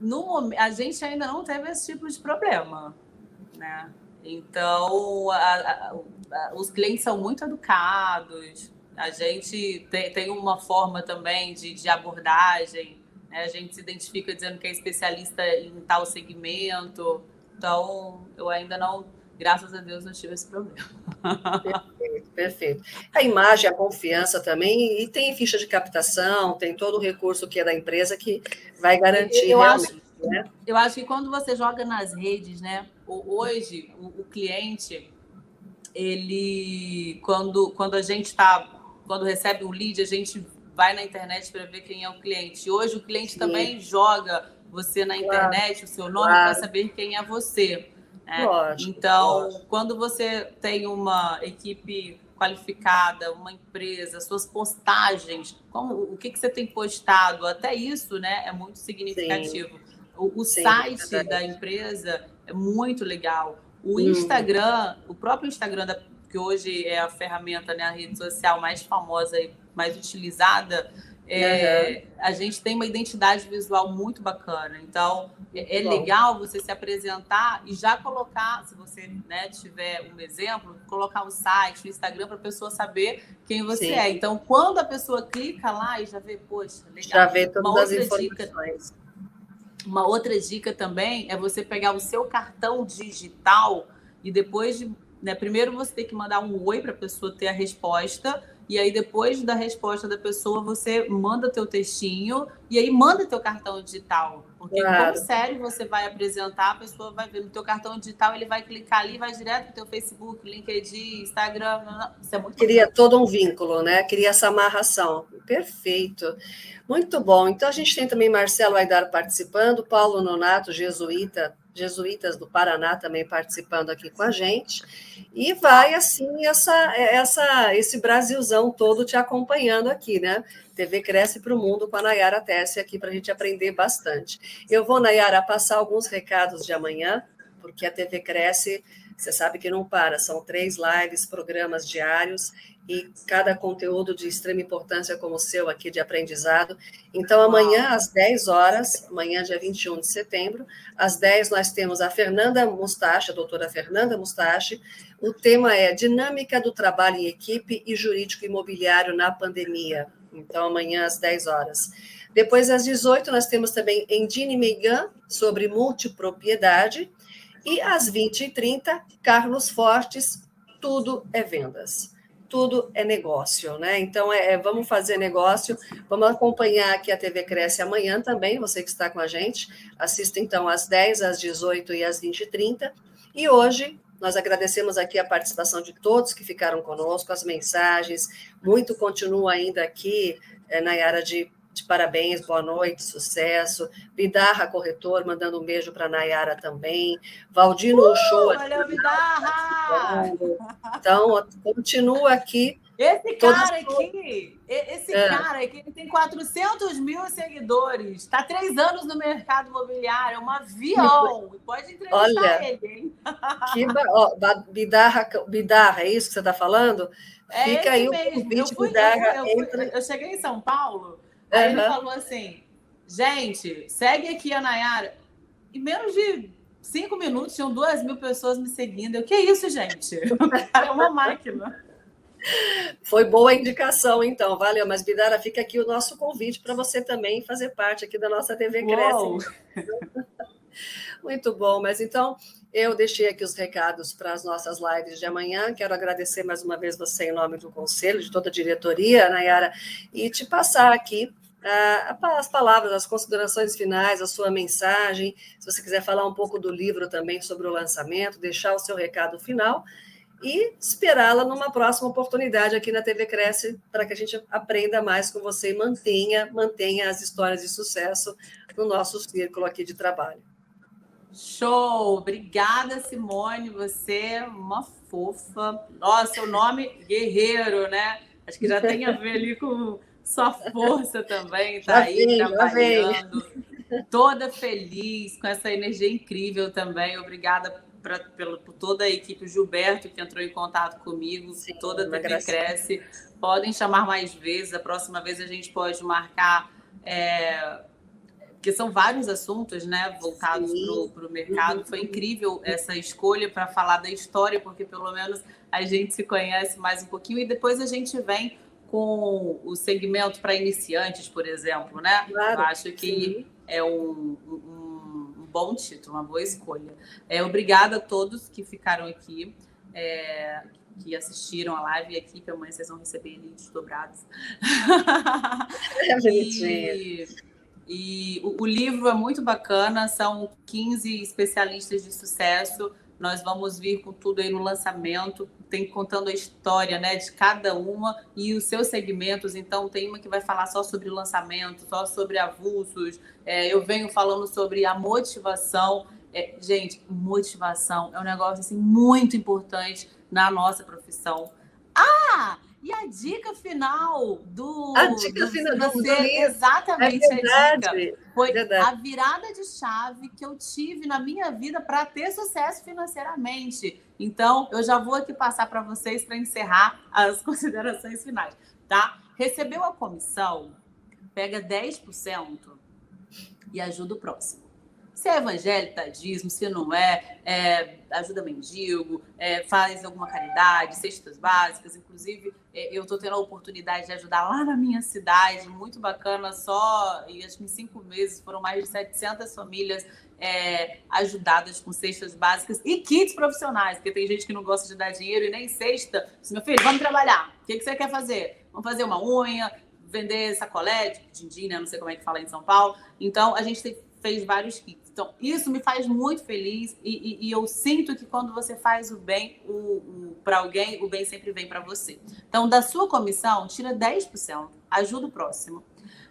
no, a gente ainda não teve esse tipo de problema, né? Então, a, a, os clientes são muito educados, a gente tem, tem uma forma também de, de abordagem, né? a gente se identifica dizendo que é especialista em tal segmento. Então, eu ainda não, graças a Deus, não tive esse problema. Perfeito, perfeito. A imagem, a confiança também, e tem ficha de captação, tem todo o recurso que é da empresa que vai garantir eu realmente. Acho né? Eu acho que quando você joga nas redes, né? Hoje, o, o cliente, ele, quando, quando a gente está, quando recebe um lead, a gente vai na internet para ver quem é o cliente. Hoje, o cliente Sim. também joga você na internet, o seu nome, claro. para saber quem é você. Né? Lógico, então, lógico. quando você tem uma equipe qualificada, uma empresa, suas postagens, como, o que, que você tem postado, até isso né, é muito significativo. Sim. O, o Sim, site é da empresa é muito legal. O hum. Instagram, o próprio Instagram, da, que hoje é a ferramenta, né, a rede social mais famosa e mais utilizada, é, uhum. a gente tem uma identidade visual muito bacana. Então, é, é legal você se apresentar e já colocar, se você né, tiver um exemplo, colocar o site, o Instagram, para a pessoa saber quem você Sim. é. Então, quando a pessoa clica lá e já vê, poxa, legal. Já vê todas as informações. Dica, uma outra dica também é você pegar o seu cartão digital e depois de. Né, primeiro você tem que mandar um oi para a pessoa ter a resposta. E aí, depois da resposta da pessoa, você manda teu textinho e aí manda teu cartão digital. Porque claro. como sério você vai apresentar, a pessoa vai ver no teu cartão digital, ele vai clicar ali, vai direto pro teu Facebook, LinkedIn, Instagram. Isso é muito Cria todo um vínculo, né? Cria essa amarração. Perfeito. Muito bom. Então, a gente tem também Marcelo Aidar participando, Paulo Nonato, jesuíta, jesuítas do Paraná também participando aqui com a gente. E vai assim essa, essa, esse Brasilzão todo te acompanhando aqui, né? TV Cresce para o Mundo com a Nayara Tessi aqui para a gente aprender bastante. Eu vou, Nayara, passar alguns recados de amanhã, porque a TV Cresce, você sabe que não para, são três lives, programas diários, e cada conteúdo de extrema importância como o seu aqui de aprendizado. Então, amanhã, às 10 horas, amanhã, dia 21 de setembro, às 10 nós temos a Fernanda Mustache, a doutora Fernanda Mustache. O tema é Dinâmica do Trabalho em Equipe e Jurídico Imobiliário na Pandemia. Então, amanhã, às 10 horas. Depois, às 18, nós temos também Endine Meigan, sobre multipropriedade. E às 20h30, Carlos Fortes, Tudo é Vendas tudo é negócio, né? Então, é, é, vamos fazer negócio, vamos acompanhar aqui a TV Cresce amanhã também, você que está com a gente. Assista então às 10, às 18 e às 20 e 30. E hoje nós agradecemos aqui a participação de todos que ficaram conosco, as mensagens. Muito continua ainda aqui, é, Nayara, de de parabéns, boa noite, sucesso. Bidarra Corretor, mandando um beijo para Nayara também. Valdino uh, Show. Valeu, Bidarra! Então, continua aqui. Esse cara aqui, esse é. cara aqui, ele tem 400 mil seguidores, está três anos no mercado imobiliário, é um avião, pode entrevistar Olha, ele, hein? Que, ó, Bidarra, Bidarra, é isso que você está falando? É Fica aí o convite, eu, fui, Bidarra. Eu, eu, fui, eu cheguei em São Paulo, Aí uhum. ele falou assim: gente, segue aqui a Nayara. Em menos de cinco minutos tinham duas mil pessoas me seguindo. Eu, que isso, gente? O cara é uma máquina. Foi boa a indicação, então. Valeu. Mas, Bidara, fica aqui o nosso convite para você também fazer parte aqui da nossa TV Cresce. Muito bom. Mas, então, eu deixei aqui os recados para as nossas lives de amanhã. Quero agradecer mais uma vez você em nome do Conselho, de toda a diretoria, Nayara, e te passar aqui as palavras, as considerações finais, a sua mensagem. Se você quiser falar um pouco do livro também sobre o lançamento, deixar o seu recado final e esperá-la numa próxima oportunidade aqui na TV Cresce para que a gente aprenda mais com você e mantenha, mantenha as histórias de sucesso no nosso círculo aqui de trabalho. Show! Obrigada, Simone. Você é uma fofa. Nossa, o nome Guerreiro, né? Acho que já tem a ver ali com sua força também, tá aí vem, trabalhando, toda feliz, com essa energia incrível também. Obrigada pra, pela, por toda a equipe, o Gilberto que entrou em contato comigo, Sim, toda a TV Cresce. Podem chamar mais vezes, a próxima vez a gente pode marcar. É, porque são vários assuntos né, voltados para o mercado. Foi incrível essa escolha para falar da história, porque pelo menos a gente se conhece mais um pouquinho e depois a gente vem com o segmento para iniciantes, por exemplo, né? Claro, Eu acho que sim. é um, um, um, bom título, uma boa escolha. É, obrigada a todos que ficaram aqui, é, que assistiram a live e a equipe. Amanhã vocês vão receber links dobrados. É e, e o, o livro é muito bacana, são 15 especialistas de sucesso nós vamos vir com tudo aí no lançamento, tem contando a história né, de cada uma e os seus segmentos. Então, tem uma que vai falar só sobre lançamento, só sobre avulsos. É, eu venho falando sobre a motivação. É, gente, motivação é um negócio assim, muito importante na nossa profissão. Ah! E a dica final do. A dica do, final do, do Exatamente, é a dica. Foi verdade. a virada de chave que eu tive na minha vida para ter sucesso financeiramente. Então, eu já vou aqui passar para vocês para encerrar as considerações finais, tá? Recebeu a comissão, pega 10% e ajuda o próximo. Se é evangélico, tadismo, se não é, é ajuda mendigo, é, faz alguma caridade, cestas básicas. Inclusive, é, eu estou tendo a oportunidade de ajudar lá na minha cidade, muito bacana, só, e acho que em cinco meses foram mais de 700 famílias é, ajudadas com cestas básicas e kits profissionais, porque tem gente que não gosta de dar dinheiro e nem cesta. Diz, meu filho, vamos trabalhar. O que, que você quer fazer? Vamos fazer uma unha, vender sacolé din-din, né? Não sei como é que fala em São Paulo. Então, a gente fez vários kits. Então, isso me faz muito feliz e, e, e eu sinto que quando você faz o bem para alguém, o bem sempre vem para você. Então, da sua comissão, tira 10%, ajuda o próximo.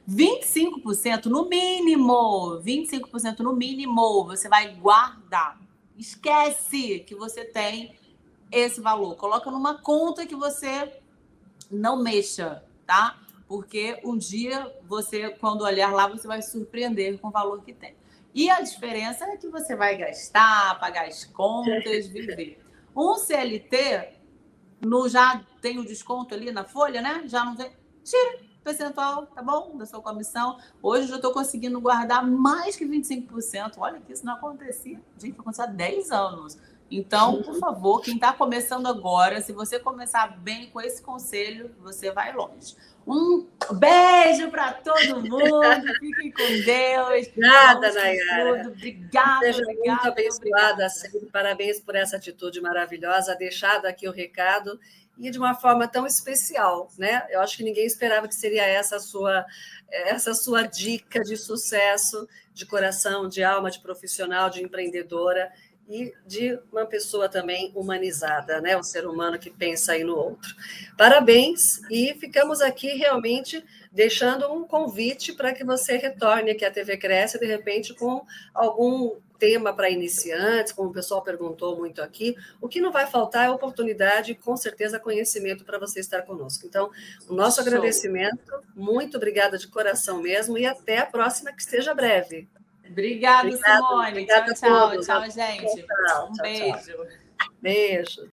25% no mínimo, 25% no mínimo, você vai guardar. Esquece que você tem esse valor. Coloca numa conta que você não mexa, tá? Porque um dia você, quando olhar lá, você vai surpreender com o valor que tem. E a diferença é que você vai gastar, pagar as contas, viver. Um CLT no, já tem o desconto ali na folha, né? Já não tem. Tira percentual, tá bom? Da sua comissão. Hoje eu já estou conseguindo guardar mais que 25%. Olha que isso não acontecia. Gente, acontecer há 10 anos. Então, por favor, quem está começando agora, se você começar bem com esse conselho, você vai longe. Um beijo para todo mundo. Fiquem com Deus. Nada, Nayara. Obrigada, Seja obrigada. Muito abençoada obrigada. sempre. Parabéns por essa atitude maravilhosa. Deixado aqui o recado e de uma forma tão especial, né? Eu acho que ninguém esperava que seria essa a sua essa sua dica de sucesso, de coração, de alma, de profissional, de empreendedora e de uma pessoa também humanizada, né? Um ser humano que pensa aí no outro. Parabéns e ficamos aqui realmente deixando um convite para que você retorne aqui à TV Cresce, de repente, com algum tema para iniciantes, como o pessoal perguntou muito aqui. O que não vai faltar é oportunidade e, com certeza, conhecimento para você estar conosco. Então, o nosso Show. agradecimento, muito obrigada de coração mesmo, e até a próxima, que esteja breve. Obrigada, Obrigada, Simone. obrigada tchau, tchau. Tchau, gente. Tchau, um tchau, beijo. Beijo.